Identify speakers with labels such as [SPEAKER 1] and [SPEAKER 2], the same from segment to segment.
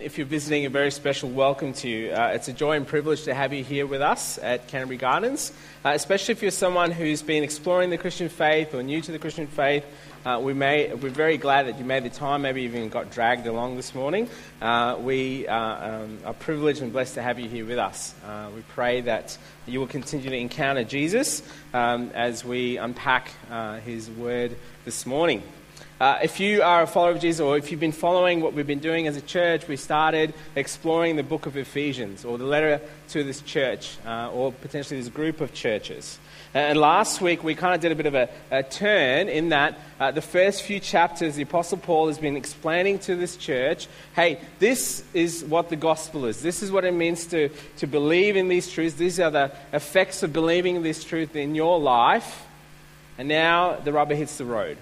[SPEAKER 1] If you're visiting, a very special welcome to you. Uh, it's a joy and privilege to have you here with us at Canterbury Gardens, uh, especially if you're someone who's been exploring the Christian faith or new to the Christian faith. Uh, we may, we're very glad that you made the time, maybe even got dragged along this morning. Uh, we uh, um, are privileged and blessed to have you here with us. Uh, we pray that you will continue to encounter Jesus um, as we unpack his word this morning. Uh, if you are a follower of Jesus, or if you've been following what we've been doing as a church, we started exploring the book of Ephesians, or the letter to this church, uh, or potentially this group of churches. And last week, we kind of did a bit of a, a turn in that uh, the first few chapters, the Apostle Paul has been explaining to this church hey, this is what the gospel is. This is what it means to, to believe in these truths. These are the effects of believing this truth in your life. And now the rubber hits the road.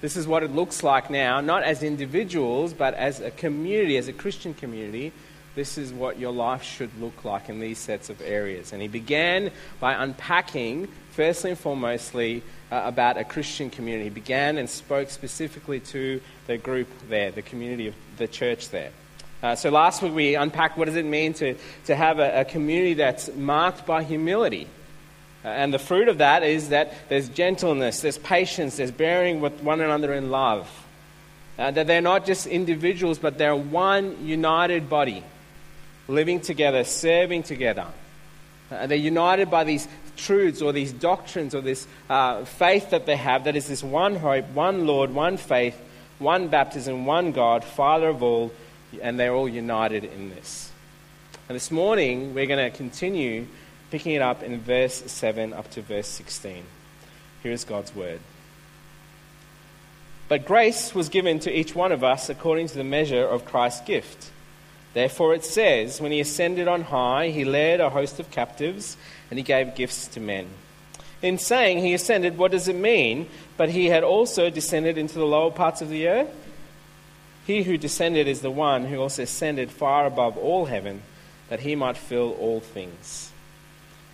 [SPEAKER 1] This is what it looks like now, not as individuals, but as a community, as a Christian community. This is what your life should look like in these sets of areas. And he began by unpacking, firstly and foremostly, uh, about a Christian community. He began and spoke specifically to the group there, the community of the church there. Uh, so last week we unpacked what does it mean to, to have a, a community that's marked by humility. Uh, and the fruit of that is that there's gentleness, there's patience, there's bearing with one another in love. Uh, that they're not just individuals, but they're one united body, living together, serving together. Uh, they're united by these truths or these doctrines or this uh, faith that they have that is this one hope, one Lord, one faith, one baptism, one God, Father of all, and they're all united in this. And this morning, we're going to continue picking it up in verse 7 up to verse 16. Here is God's word. But grace was given to each one of us according to the measure of Christ's gift. Therefore it says, When he ascended on high, he led a host of captives, and he gave gifts to men. In saying he ascended, what does it mean? But he had also descended into the lower parts of the earth? He who descended is the one who also ascended far above all heaven, that he might fill all things.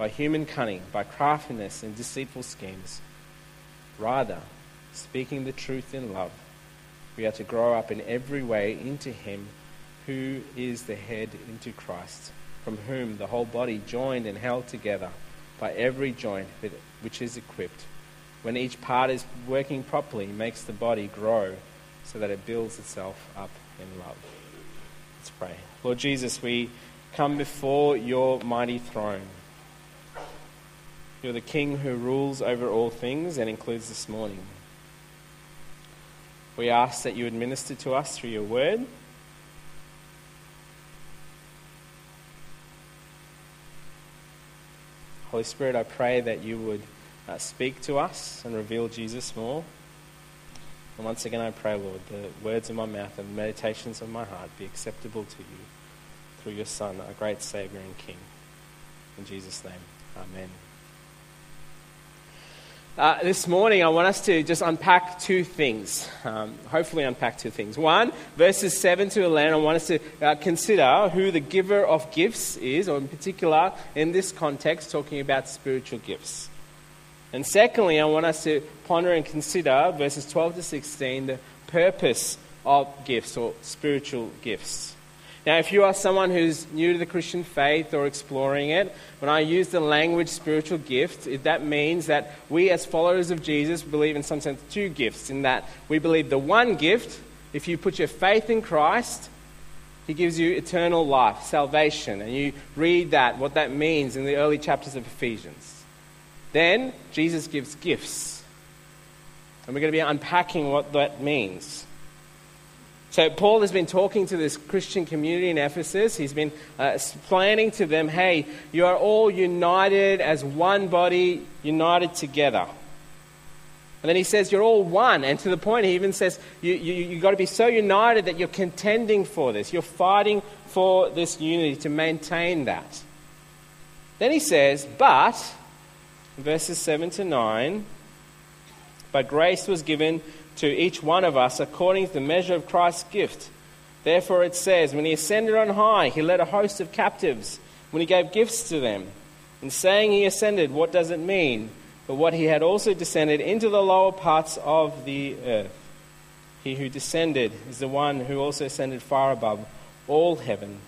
[SPEAKER 1] by human cunning, by craftiness and deceitful schemes. Rather, speaking the truth in love, we are to grow up in every way into Him who is the head, into Christ, from whom the whole body, joined and held together by every joint which is equipped, when each part is working properly, makes the body grow so that it builds itself up in love. Let's pray. Lord Jesus, we come before your mighty throne. You're the King who rules over all things and includes this morning. We ask that you administer to us through your word. Holy Spirit, I pray that you would uh, speak to us and reveal Jesus more. And once again, I pray, Lord, the words of my mouth and the meditations of my heart be acceptable to you through your Son, our great Savior and King. In Jesus' name, amen. Uh, this morning, I want us to just unpack two things. Um, hopefully, unpack two things. One, verses 7 to 11, I want us to uh, consider who the giver of gifts is, or in particular, in this context, talking about spiritual gifts. And secondly, I want us to ponder and consider verses 12 to 16, the purpose of gifts or spiritual gifts. Now, if you are someone who's new to the Christian faith or exploring it, when I use the language spiritual gift, that means that we, as followers of Jesus, believe in some sense two gifts. In that we believe the one gift, if you put your faith in Christ, He gives you eternal life, salvation. And you read that, what that means in the early chapters of Ephesians. Then Jesus gives gifts. And we're going to be unpacking what that means. So, Paul has been talking to this Christian community in Ephesus. He's been uh, explaining to them hey, you are all united as one body, united together. And then he says, You're all one. And to the point, he even says, you, you, You've got to be so united that you're contending for this. You're fighting for this unity to maintain that. Then he says, But, verses 7 to 9, but grace was given to each one of us according to the measure of Christ's gift. Therefore it says, When he ascended on high, he led a host of captives, when he gave gifts to them. In saying he ascended, what does it mean? but what he had also descended into the lower parts of the earth. He who descended is the one who also ascended far above all heaven,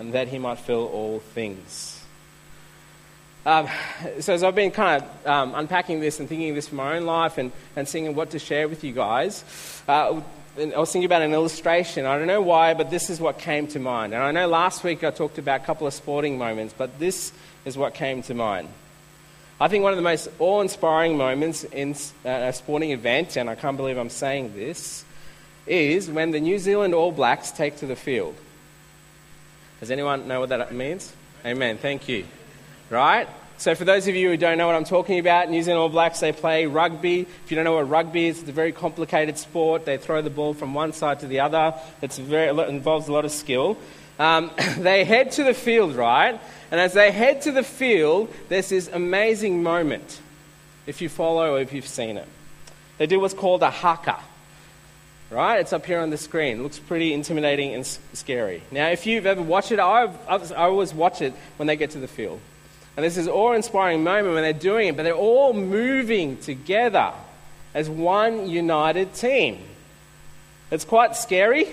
[SPEAKER 1] and that he might fill all things. Um, so, as I've been kind of um, unpacking this and thinking this for my own life and, and seeing what to share with you guys, uh, I was thinking about an illustration. I don't know why, but this is what came to mind. And I know last week I talked about a couple of sporting moments, but this is what came to mind. I think one of the most awe inspiring moments in a sporting event, and I can't believe I'm saying this, is when the New Zealand All Blacks take to the field. Does anyone know what that means? Amen. Thank you. Right? So, for those of you who don't know what I'm talking about, New Zealand All Blacks, they play rugby. If you don't know what rugby is, it's a very complicated sport. They throw the ball from one side to the other, it's very, it involves a lot of skill. Um, they head to the field, right? And as they head to the field, there's this amazing moment, if you follow or if you've seen it. They do what's called a haka. Right? It's up here on the screen. It looks pretty intimidating and scary. Now, if you've ever watched it, I've, I always watch it when they get to the field. And this is awe inspiring moment when they're doing it, but they're all moving together as one united team. It's quite scary,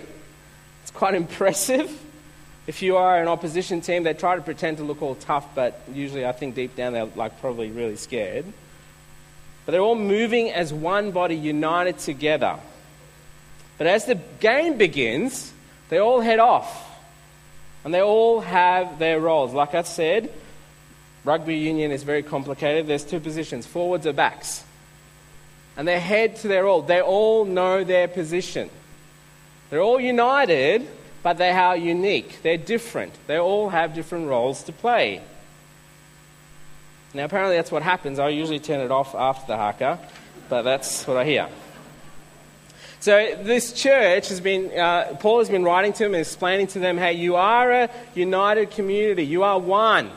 [SPEAKER 1] it's quite impressive. If you are an opposition team, they try to pretend to look all tough, but usually I think deep down they're like probably really scared. But they're all moving as one body, united together. But as the game begins, they all head off. And they all have their roles. Like I said, rugby union is very complicated. There's two positions forwards or backs. And they're head to their role. They all know their position. They're all united, but they are unique. They're different. They all have different roles to play. Now, apparently, that's what happens. I usually turn it off after the haka, but that's what I hear. So, this church has been, uh, Paul has been writing to them and explaining to them, hey, you are a united community, you are one.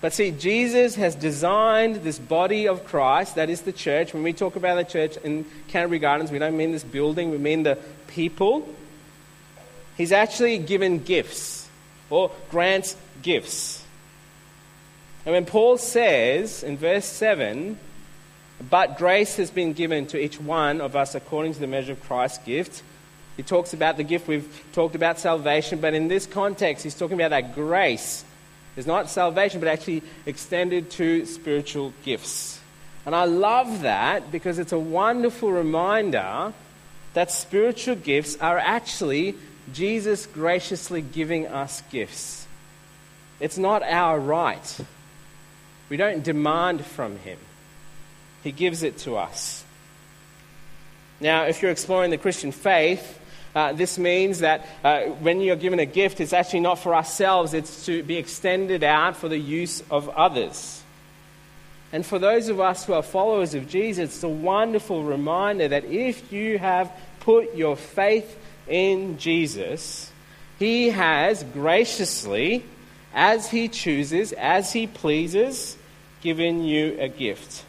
[SPEAKER 1] But see, Jesus has designed this body of Christ, that is the church. When we talk about the church in Canterbury Gardens, we don't mean this building, we mean the people he's actually given gifts or grants gifts. And when Paul says in verse 7, but grace has been given to each one of us according to the measure of Christ's gift, he talks about the gift. We've talked about salvation, but in this context, he's talking about that grace is not salvation, but actually extended to spiritual gifts. And I love that because it's a wonderful reminder that spiritual gifts are actually Jesus graciously giving us gifts. It's not our right. We don't demand from Him, He gives it to us. Now, if you're exploring the Christian faith, uh, this means that uh, when you're given a gift, it's actually not for ourselves, it's to be extended out for the use of others. And for those of us who are followers of Jesus, it's a wonderful reminder that if you have put your faith in Jesus, he has graciously, as he chooses, as he pleases, given you a gift.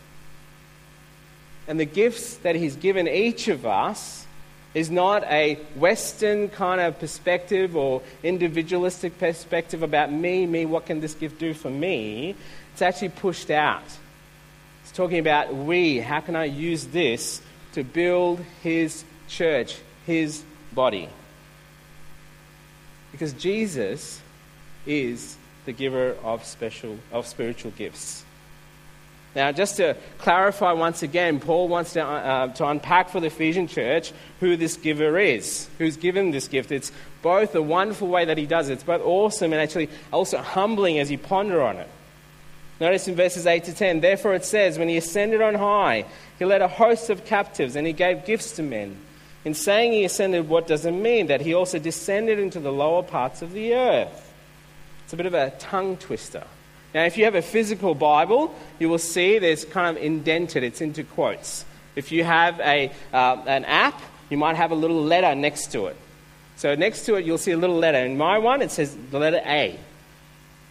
[SPEAKER 1] And the gifts that he's given each of us is not a Western kind of perspective or individualistic perspective about me, me, what can this gift do for me? It's actually pushed out. It's talking about we, how can I use this to build his church, his body. Because Jesus is the giver of special of spiritual gifts. Now, just to clarify once again, Paul wants to, uh, to unpack for the Ephesian church who this giver is, who's given this gift. It's both a wonderful way that he does it, it's both awesome and actually also humbling as you ponder on it. Notice in verses 8 to 10, therefore it says, When he ascended on high, he led a host of captives and he gave gifts to men. In saying he ascended, what does it mean? That he also descended into the lower parts of the earth. It's a bit of a tongue twister. Now, if you have a physical Bible, you will see there's kind of indented, it's into quotes. If you have a, uh, an app, you might have a little letter next to it. So, next to it, you'll see a little letter. In my one, it says the letter A.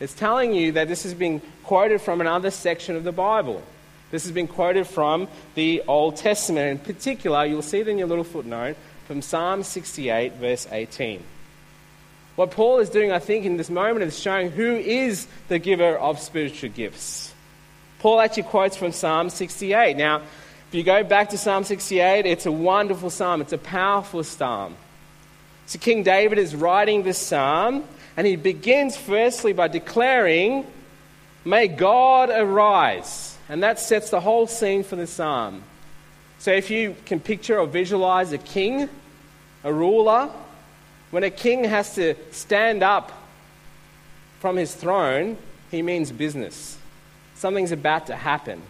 [SPEAKER 1] It's telling you that this has been quoted from another section of the Bible. This has been quoted from the Old Testament. In particular, you'll see it in your little footnote from Psalm 68, verse 18. What Paul is doing, I think, in this moment is showing who is the giver of spiritual gifts. Paul actually quotes from Psalm 68. Now, if you go back to Psalm 68, it's a wonderful psalm, it's a powerful psalm. So, King David is writing this psalm, and he begins firstly by declaring, May God arise. And that sets the whole scene for the psalm. So, if you can picture or visualize a king, a ruler, when a king has to stand up from his throne, he means business. Something's about to happen.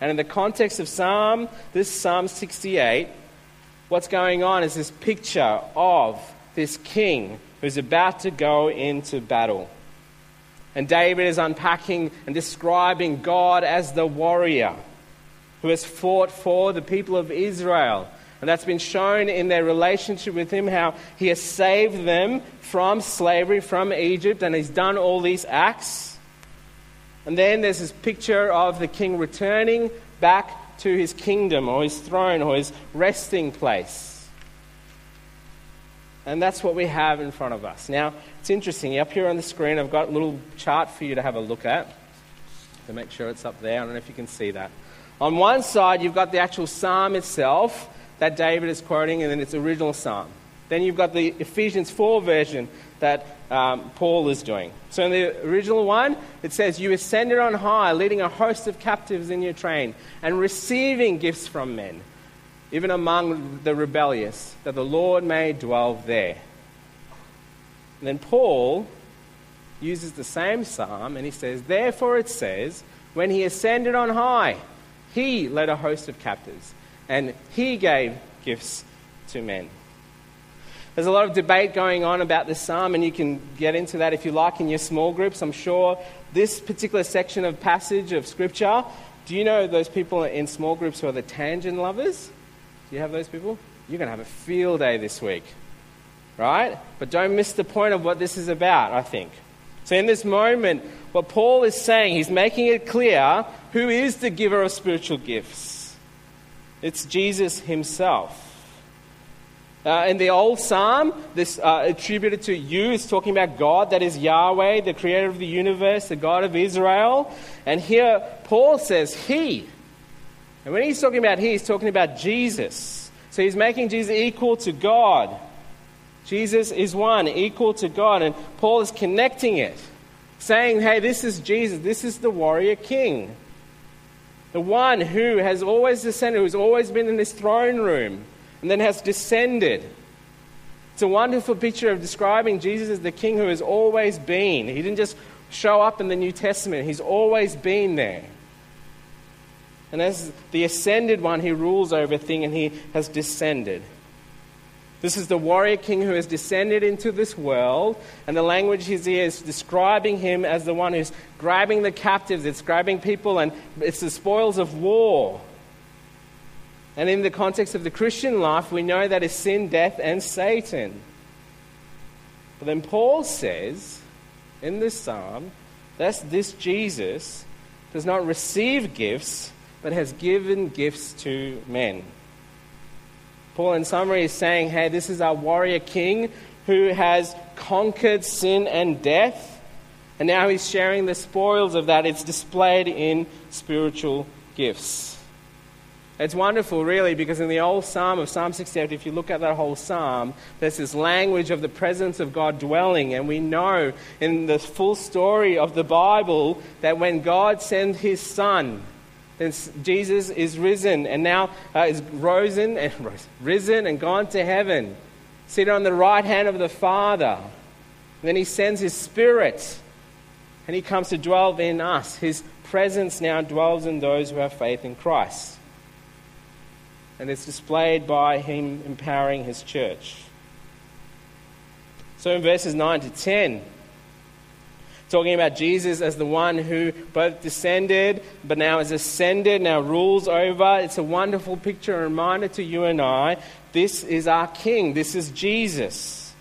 [SPEAKER 1] And in the context of Psalm, this Psalm 68, what's going on is this picture of this king who's about to go into battle. And David is unpacking and describing God as the warrior who has fought for the people of Israel and that's been shown in their relationship with him, how he has saved them from slavery, from Egypt, and he's done all these acts. And then there's this picture of the king returning back to his kingdom or his throne or his resting place. And that's what we have in front of us. Now, it's interesting. Up here on the screen, I've got a little chart for you to have a look at. To make sure it's up there. I don't know if you can see that. On one side, you've got the actual psalm itself that David is quoting in its original psalm. Then you've got the Ephesians 4 version that um, Paul is doing. So in the original one, it says, You ascended on high, leading a host of captives in your train, and receiving gifts from men, even among the rebellious, that the Lord may dwell there. And then Paul uses the same psalm, and he says, Therefore it says, When he ascended on high, he led a host of captives and he gave gifts to men. There's a lot of debate going on about this psalm, and you can get into that if you like in your small groups. I'm sure this particular section of passage of Scripture, do you know those people in small groups who are the tangent lovers? Do you have those people? You're going to have a field day this week, right? But don't miss the point of what this is about, I think. So, in this moment, what Paul is saying, he's making it clear who is the giver of spiritual gifts. It's Jesus himself. Uh, in the old psalm, this uh, attributed to you is talking about God, that is Yahweh, the creator of the universe, the God of Israel. And here Paul says he. And when he's talking about he, he's talking about Jesus. So he's making Jesus equal to God. Jesus is one, equal to God. And Paul is connecting it, saying, hey, this is Jesus, this is the warrior king the one who has always descended, who's always been in this throne room, and then has descended. It's a wonderful picture of describing Jesus as the king who has always been. He didn't just show up in the New Testament, he's always been there. And as the ascended one, he rules over things and he has descended. This is the warrior king who has descended into this world, and the language he's here is describing him as the one who's grabbing the captives, it's grabbing people, and it's the spoils of war. And in the context of the Christian life, we know that is sin, death, and Satan. But then Paul says in this psalm that this Jesus does not receive gifts, but has given gifts to men. Paul, in summary, is saying, hey, this is our warrior king who has conquered sin and death. And now he's sharing the spoils of that. It's displayed in spiritual gifts. It's wonderful, really, because in the old psalm of Psalm 68, if you look at that whole psalm, there's this language of the presence of God dwelling. And we know in the full story of the Bible that when God sent his son, then Jesus is risen and now uh, is risen and risen and gone to heaven, seated on the right hand of the Father. And then he sends his Spirit and he comes to dwell in us. His presence now dwells in those who have faith in Christ. And it's displayed by him empowering his church. So in verses 9 to 10, Talking about Jesus as the one who both descended but now has ascended, now rules over. It's a wonderful picture and reminder to you and I this is our King, this is Jesus.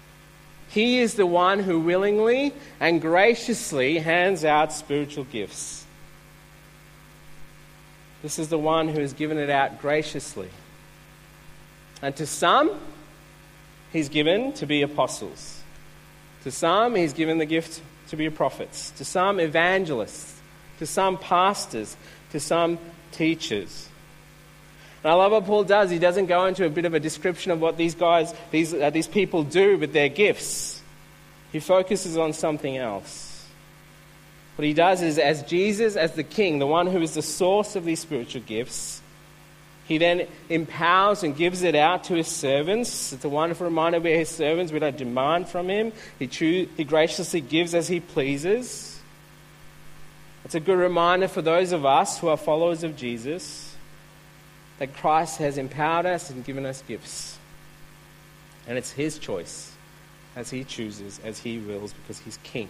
[SPEAKER 1] He is the one who willingly and graciously hands out spiritual gifts. This is the one who has given it out graciously. And to some, he's given to be apostles. To some, he's given the gift to be prophets. To some, evangelists. To some, pastors. To some, teachers. And I love what Paul does. He doesn't go into a bit of a description of what these guys, these, uh, these people do with their gifts. He focuses on something else. What he does is, as Jesus, as the King, the one who is the source of these spiritual gifts, he then empowers and gives it out to his servants. It's a wonderful reminder we're his servants. We don't demand from him, he, choo- he graciously gives as he pleases. It's a good reminder for those of us who are followers of Jesus that Christ has empowered us and given us gifts. And it's his choice as he chooses, as he wills, because he's king.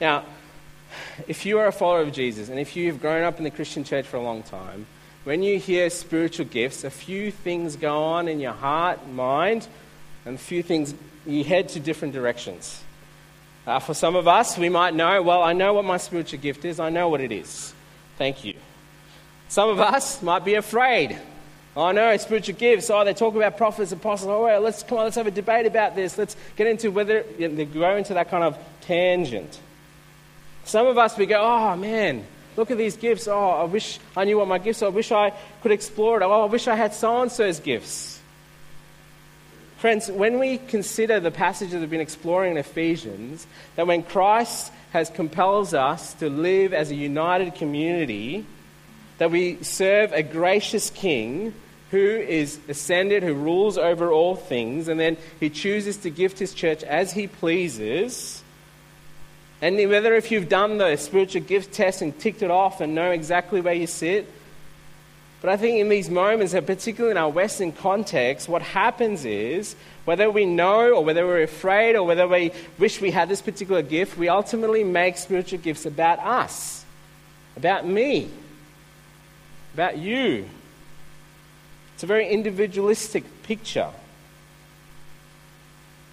[SPEAKER 1] Now, if you are a follower of Jesus and if you've grown up in the Christian church for a long time, when you hear spiritual gifts, a few things go on in your heart, mind, and a few things, you head to different directions. Uh, for some of us, we might know, well, I know what my spiritual gift is, I know what it is. Thank you. Some of us might be afraid. Oh know spiritual gifts. Oh, they talk about prophets, apostles. Oh, well, let's come on, let's have a debate about this. Let's get into whether they go into that kind of tangent. Some of us, we go, oh man, look at these gifts. Oh, I wish I knew what my gifts are. I wish I could explore it. Oh, I wish I had so and so's gifts. Friends, when we consider the passages we've been exploring in Ephesians, that when Christ has compels us to live as a united community, that we serve a gracious king who is ascended, who rules over all things, and then he chooses to gift his church as he pleases and whether if you've done the spiritual gift test and ticked it off and know exactly where you sit, but I think in these moments, and particularly in our Western context, what happens is whether we know or whether we're afraid or whether we wish we had this particular gift, we ultimately make spiritual gifts about us, about me, about you. It's a very individualistic picture.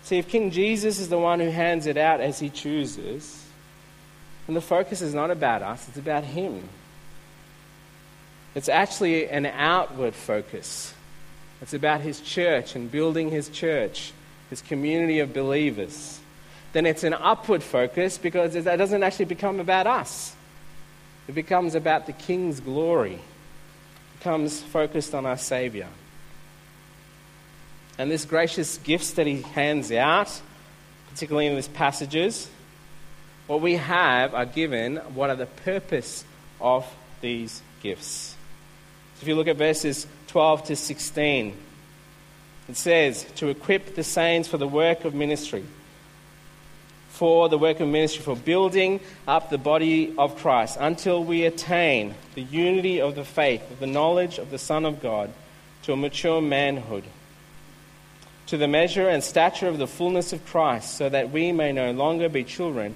[SPEAKER 1] See, if King Jesus is the one who hands it out as he chooses, and the focus is not about us, it's about Him. It's actually an outward focus. It's about His church and building His church, His community of believers. Then it's an upward focus because that doesn't actually become about us. It becomes about the King's glory. It becomes focused on our Savior. And this gracious gifts that He hands out, particularly in these passages, what we have are given what are the purpose of these gifts. So if you look at verses 12 to 16, it says, To equip the saints for the work of ministry, for the work of ministry, for building up the body of Christ, until we attain the unity of the faith, of the knowledge of the Son of God, to a mature manhood, to the measure and stature of the fullness of Christ, so that we may no longer be children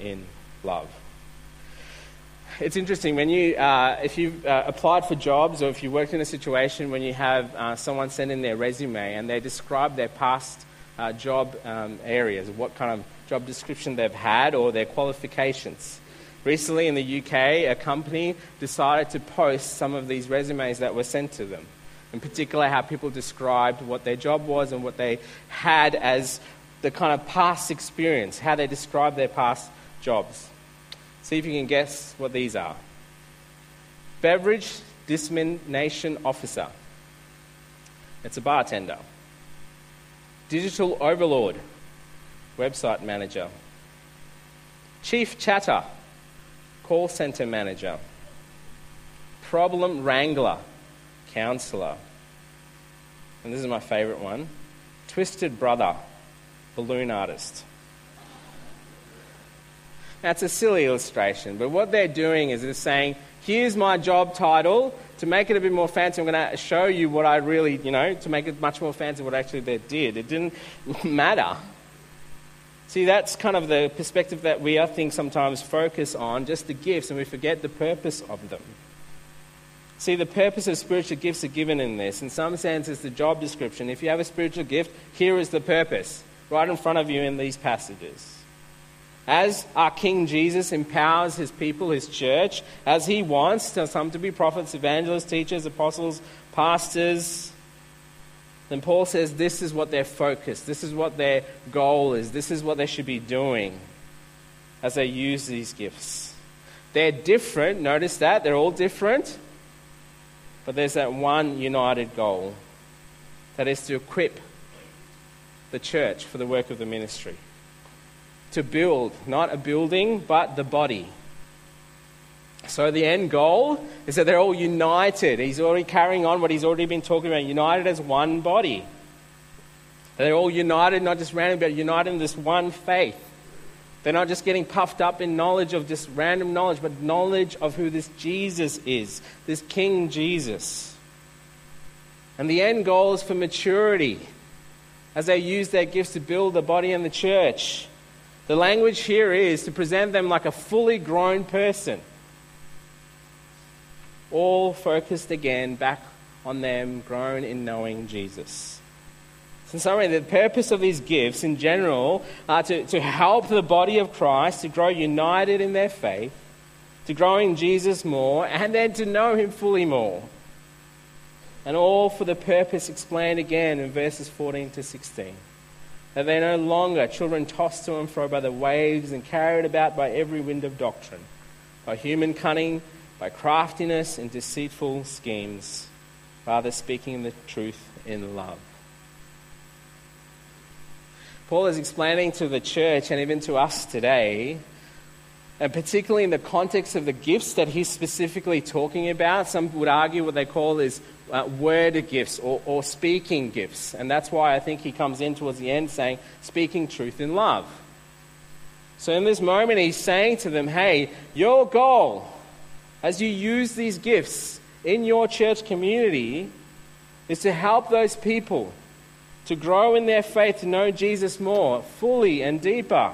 [SPEAKER 1] in love. It's interesting when you, uh, if you've uh, applied for jobs or if you worked in a situation when you have uh, someone send in their resume and they describe their past uh, job um, areas, what kind of job description they've had or their qualifications. Recently in the UK, a company decided to post some of these resumes that were sent to them. In particular, how people described what their job was and what they had as the kind of past experience, how they described their past jobs. See if you can guess what these are. Beverage dissemination officer. It's a bartender. Digital overlord. Website manager. chief chatter, call center manager, problem wrangler, counselor. And this is my favorite one twisted brother, balloon artist. That's a silly illustration, but what they're doing is they're saying, here's my job title. To make it a bit more fancy, I'm going to show you what I really, you know, to make it much more fancy what actually they did. It didn't matter. See, that's kind of the perspective that we, I think, sometimes focus on, just the gifts, and we forget the purpose of them. See, the purpose of spiritual gifts are given in this. In some sense, it's the job description. If you have a spiritual gift, here is the purpose, right in front of you in these passages. As our King Jesus empowers his people, his church, as he wants some to be prophets, evangelists, teachers, apostles, pastors, then Paul says this is what their focus, this is what their goal is, this is what they should be doing as they use these gifts. They're different, notice that, they're all different, but there's that one united goal that is to equip the church for the work of the ministry to build, not a building, but the body. So the end goal is that they're all united. He's already carrying on what he's already been talking about united as one body. They're all united, not just random, but united in this one faith. They're not just getting puffed up in knowledge of just random knowledge, but knowledge of who this Jesus is, this King Jesus. And the end goal is for maturity as they use their gifts to build the body and the church. The language here is to present them like a fully grown person. All focused again back on them grown in knowing Jesus. So in summary, the purpose of these gifts in general are to, to help the body of Christ to grow united in their faith, to grow in Jesus more, and then to know Him fully more. And all for the purpose explained again in verses 14 to 16 that they're no longer children tossed to and fro by the waves and carried about by every wind of doctrine, by human cunning, by craftiness and deceitful schemes, rather speaking the truth in love. Paul is explaining to the church and even to us today, and particularly in the context of the gifts that he's specifically talking about, some would argue what they call is uh, word gifts or, or speaking gifts. And that's why I think he comes in towards the end saying, speaking truth in love. So in this moment, he's saying to them, hey, your goal as you use these gifts in your church community is to help those people to grow in their faith, to know Jesus more fully and deeper.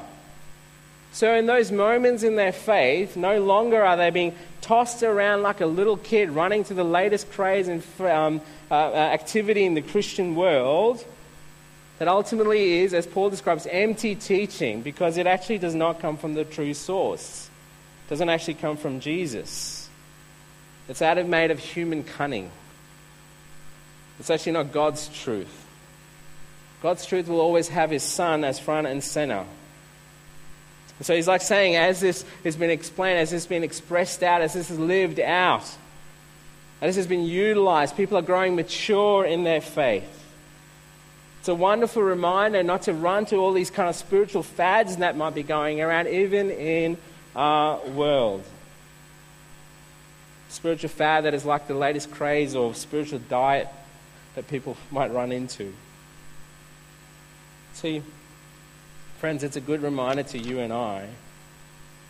[SPEAKER 1] So, in those moments in their faith, no longer are they being tossed around like a little kid running to the latest craze and um, uh, uh, activity in the Christian world. That ultimately is, as Paul describes, empty teaching because it actually does not come from the true source. It doesn't actually come from Jesus. It's out of made of human cunning. It's actually not God's truth. God's truth will always have his son as front and center. And so he's like saying, as this has been explained, as this has been expressed out, as this is lived out, as this has been utilized, people are growing mature in their faith. It's a wonderful reminder not to run to all these kind of spiritual fads that might be going around, even in our world. Spiritual fad that is like the latest craze or spiritual diet that people might run into. See, Friends, it's a good reminder to you and I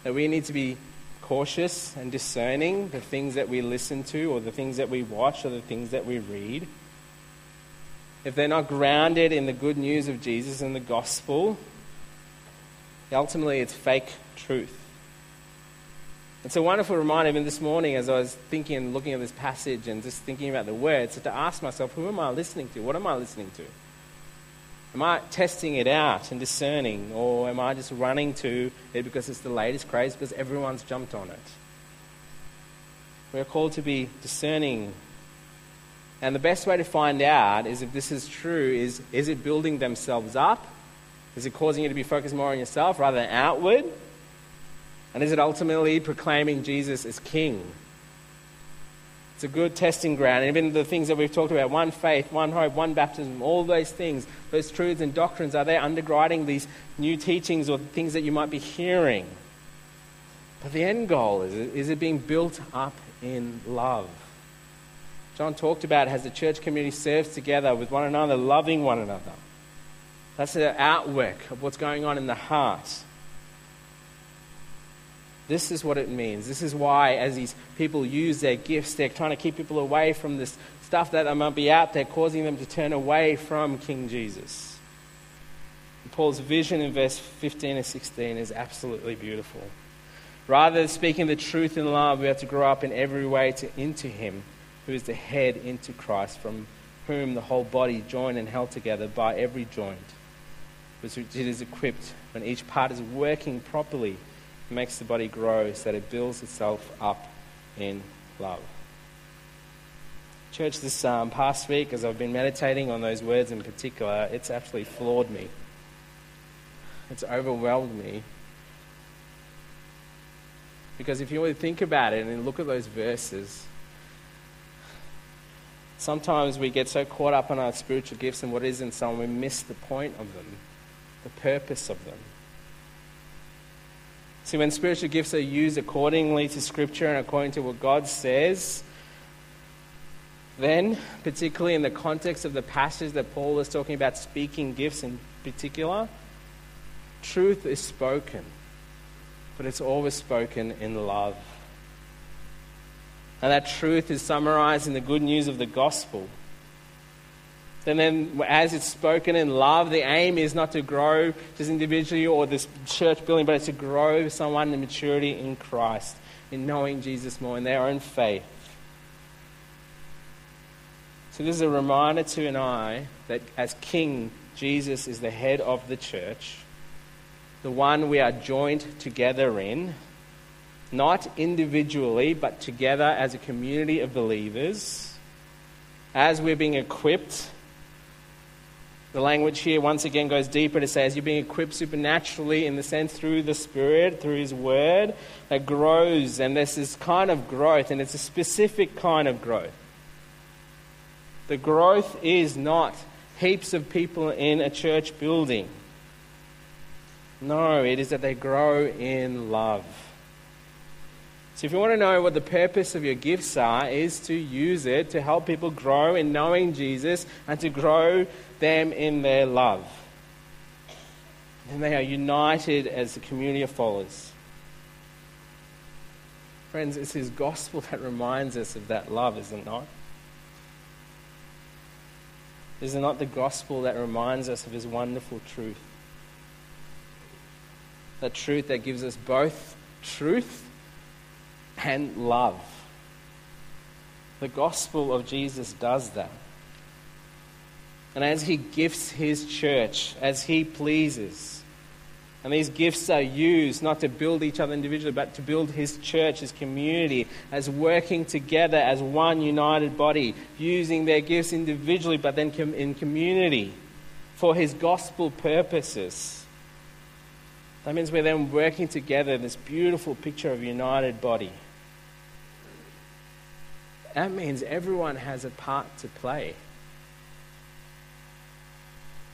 [SPEAKER 1] that we need to be cautious and discerning the things that we listen to or the things that we watch or the things that we read. If they're not grounded in the good news of Jesus and the gospel, ultimately it's fake truth. It's a wonderful reminder, even this morning, as I was thinking and looking at this passage and just thinking about the words, to ask myself, who am I listening to? What am I listening to? Am I testing it out and discerning, or am I just running to it because it's the latest craze because everyone's jumped on it? We're called to be discerning. And the best way to find out is if this is true is is it building themselves up? Is it causing you to be focused more on yourself rather than outward? And is it ultimately proclaiming Jesus as King? It's a good testing ground. And even the things that we've talked about one faith, one hope, one baptism, all those things, those truths and doctrines, are they undergirding these new teachings or things that you might be hearing? But the end goal is, is it being built up in love? John talked about as the church community serves together with one another, loving one another. That's the outwork of what's going on in the heart. This is what it means. This is why, as these people use their gifts, they're trying to keep people away from this stuff that might be out there, causing them to turn away from King Jesus. And Paul's vision in verse 15 and 16 is absolutely beautiful. Rather than speaking the truth in love, we have to grow up in every way to, into Him, who is the head, into Christ, from whom the whole body, joined and held together by every joint which it is equipped when each part is working properly, makes the body grow so that it builds itself up in love. Church, this um, past week, as I've been meditating on those words in particular, it's actually floored me. It's overwhelmed me. Because if you really think about it and look at those verses, sometimes we get so caught up on our spiritual gifts and what is in some, we miss the point of them the purpose of them. See, when spiritual gifts are used accordingly to Scripture and according to what God says, then, particularly in the context of the passage that Paul is talking about, speaking gifts in particular, truth is spoken, but it's always spoken in love. And that truth is summarized in the good news of the gospel. And then, as it's spoken in love, the aim is not to grow just individually or this church building, but it's to grow someone in maturity in Christ, in knowing Jesus more, in their own faith. So, this is a reminder to and I that as King, Jesus is the head of the church, the one we are joined together in, not individually, but together as a community of believers, as we're being equipped the language here once again goes deeper to say, as you're being equipped supernaturally in the sense through the Spirit, through His Word, that grows. And there's this kind of growth, and it's a specific kind of growth. The growth is not heaps of people in a church building. No, it is that they grow in love. So, if you want to know what the purpose of your gifts are, is to use it to help people grow in knowing Jesus and to grow them in their love. And they are united as a community of followers. Friends, it's His gospel that reminds us of that love, is it not? Is it not the gospel that reminds us of His wonderful truth? The truth that gives us both truth and love. The gospel of Jesus does that. And as he gifts his church, as he pleases, and these gifts are used not to build each other individually, but to build his church, his community, as working together as one united body, using their gifts individually, but then in community for his gospel purposes. That means we're then working together, in this beautiful picture of united body. That means everyone has a part to play.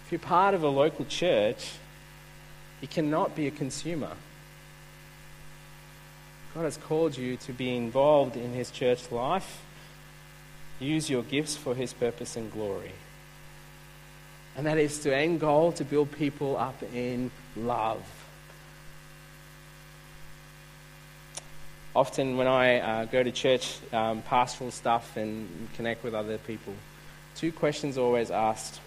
[SPEAKER 1] If you're part of a local church, you cannot be a consumer. God has called you to be involved in His church life. Use your gifts for His purpose and glory. And that is to end goal to build people up in love. Often, when I uh, go to church, um, pastoral stuff, and connect with other people, two questions are always asked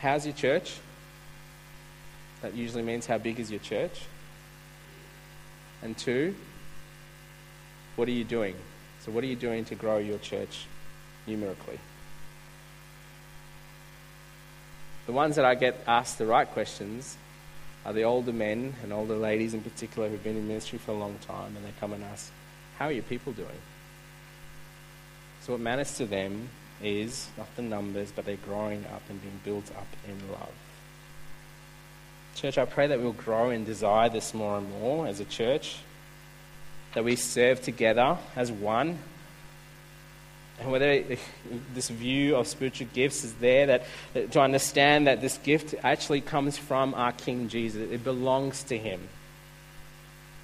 [SPEAKER 1] How's your church? That usually means how big is your church? And two, what are you doing? So, what are you doing to grow your church numerically? The ones that I get asked the right questions are the older men and older ladies in particular who've been in ministry for a long time and they come and ask, How are your people doing? So, what matters to them is not the numbers, but they're growing up and being built up in love. Church, I pray that we'll grow and desire this more and more as a church, that we serve together as one. And whether this view of spiritual gifts is there, that, that to understand that this gift actually comes from our King Jesus, it belongs to Him.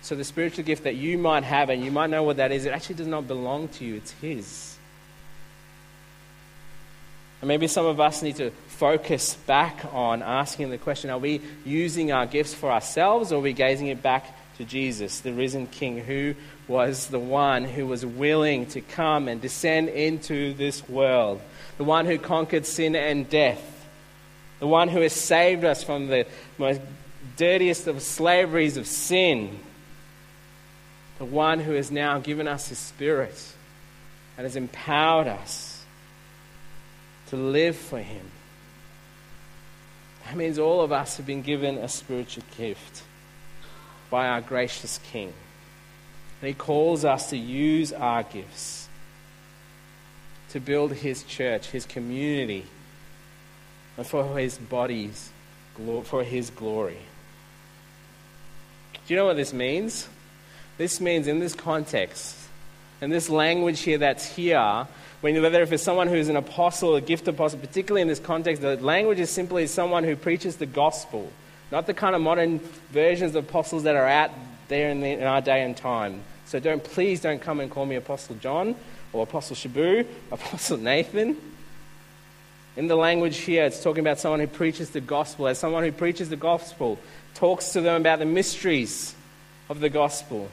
[SPEAKER 1] So the spiritual gift that you might have, and you might know what that is, it actually does not belong to you, it's His. And maybe some of us need to focus back on asking the question are we using our gifts for ourselves or are we gazing it back to Jesus, the risen King, who was the one who was willing to come and descend into this world, the one who conquered sin and death, the one who has saved us from the most dirtiest of slaveries of sin, the one who has now given us his Spirit and has empowered us to live for him. That means all of us have been given a spiritual gift by our gracious King. And He calls us to use our gifts to build His church, His community, and for His bodies, for His glory. Do you know what this means? This means, in this context, and this language here that's here, when, whether if it's someone who's an apostle, a gift apostle, particularly in this context, the language is simply someone who preaches the gospel, not the kind of modern versions of apostles that are out there in, the, in our day and time. So don't please don't come and call me Apostle John or Apostle Shabu, Apostle Nathan. In the language here, it's talking about someone who preaches the gospel. As someone who preaches the gospel, talks to them about the mysteries of the gospel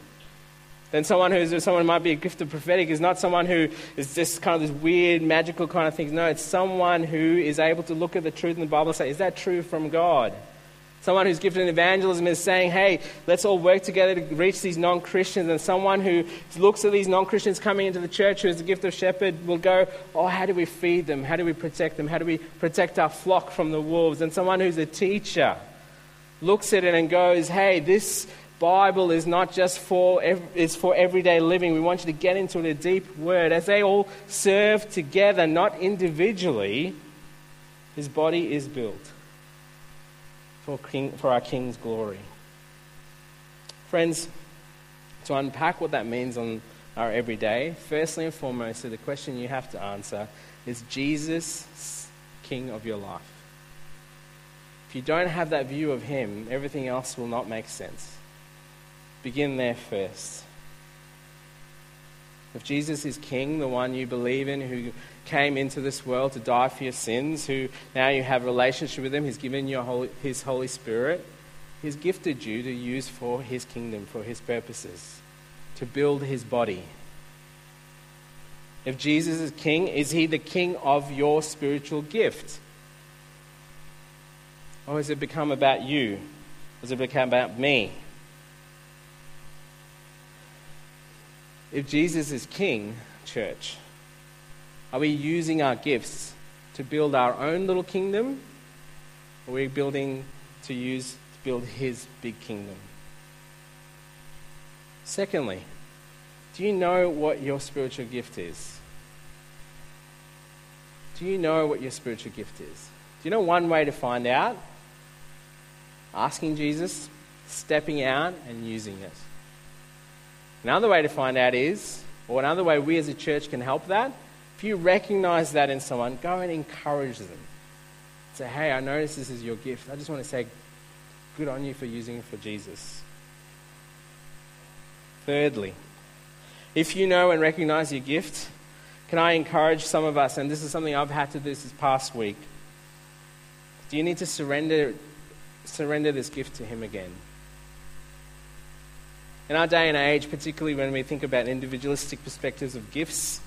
[SPEAKER 1] then someone who's someone who might be a gift of prophetic is not someone who is just kind of this weird, magical kind of thing. No, it's someone who is able to look at the truth in the Bible and say, is that true from God? Someone who's gifted in evangelism is saying, hey, let's all work together to reach these non Christians. And someone who looks at these non Christians coming into the church who is the gift of shepherd will go, oh, how do we feed them? How do we protect them? How do we protect our flock from the wolves? And someone who's a teacher looks at it and goes, hey, this Bible is not just for, is for everyday living. We want you to get into the deep word. As they all serve together, not individually, his body is built for, king, for our King's glory. Friends, to unpack what that means on our everyday, firstly and foremost, so the question you have to answer is Jesus King of your life? If you don't have that view of him, everything else will not make sense. Begin there first. If Jesus is King, the one you believe in, who came into this world to die for your sins, who now you have a relationship with him, he's given you Holy, his Holy Spirit, he's gifted you to use for his kingdom, for his purposes, to build his body. If Jesus is King, is he the King of your spiritual gift? Or has it become about you? Has it become about me? If Jesus is king, church, are we using our gifts to build our own little kingdom? Or are we building to use to build his big kingdom? Secondly, do you know what your spiritual gift is? Do you know what your spiritual gift is? Do you know one way to find out? Asking Jesus, stepping out, and using it. Another way to find out is, or another way we as a church can help that, if you recognize that in someone, go and encourage them. Say, hey, I notice this is your gift. I just want to say, good on you for using it for Jesus. Thirdly, if you know and recognize your gift, can I encourage some of us, and this is something I've had to do this past week, do you need to surrender, surrender this gift to Him again? In our day and age, particularly when we think about individualistic perspectives of gifts,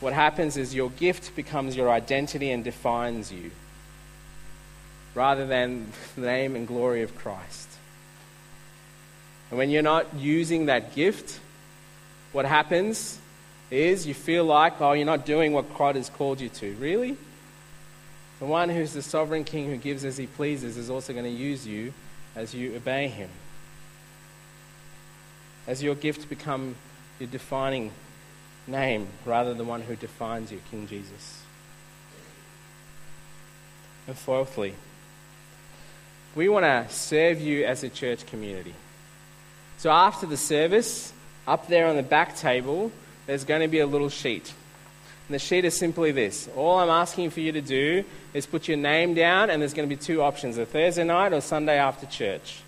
[SPEAKER 1] what happens is your gift becomes your identity and defines you, rather than the name and glory of Christ. And when you're not using that gift, what happens is you feel like, oh, you're not doing what God has called you to. Really? The one who's the sovereign king who gives as he pleases is also going to use you as you obey him as your gift become your defining name rather than one who defines you, King Jesus. And fourthly, we want to serve you as a church community. So after the service, up there on the back table, there's going to be a little sheet. And the sheet is simply this. All I'm asking for you to do is put your name down, and there's going to be two options a Thursday night or Sunday after church.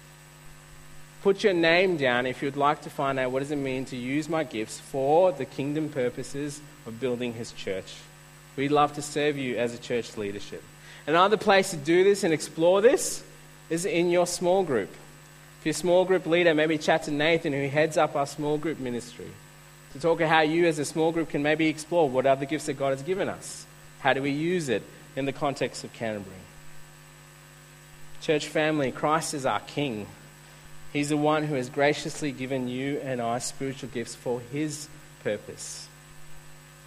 [SPEAKER 1] Put your name down if you'd like to find out what does it mean to use my gifts for the kingdom purposes of building his church. We'd love to serve you as a church leadership. Another place to do this and explore this is in your small group. If you're a small group leader, maybe chat to Nathan, who heads up our small group ministry, to talk about how you as a small group can maybe explore what other gifts that God has given us. How do we use it in the context of Canterbury? Church family, Christ is our King. He's the one who has graciously given you and I spiritual gifts for His purpose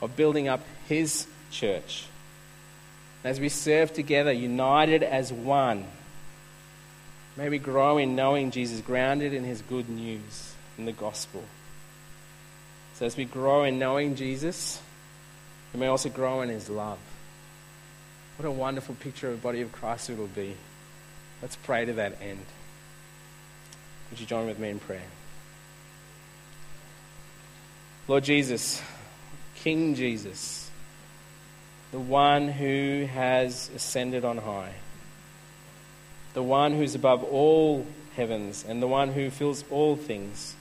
[SPEAKER 1] of building up His church. As we serve together, united as one, may we grow in knowing Jesus, grounded in His good news, in the gospel. So as we grow in knowing Jesus, we may also grow in His love. What a wonderful picture of the body of Christ it will be. Let's pray to that end. Would you join with me in prayer? Lord Jesus, King Jesus, the one who has ascended on high, the one who's above all heavens, and the one who fills all things,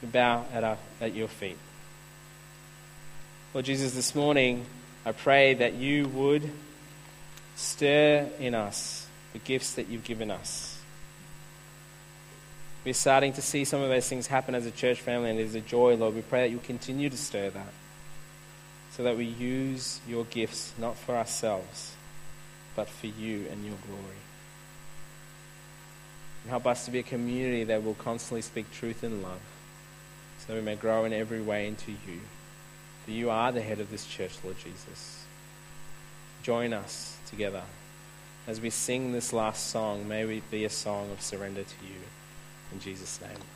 [SPEAKER 1] we bow at, our, at your feet. Lord Jesus, this morning I pray that you would stir in us the gifts that you've given us. We're starting to see some of those things happen as a church family, and it is a joy, Lord. We pray that you'll continue to stir that so that we use your gifts not for ourselves, but for you and your glory. And help us to be a community that will constantly speak truth in love so that we may grow in every way into you. For you are the head of this church, Lord Jesus. Join us together as we sing this last song. May it be a song of surrender to you. In Jesus' name.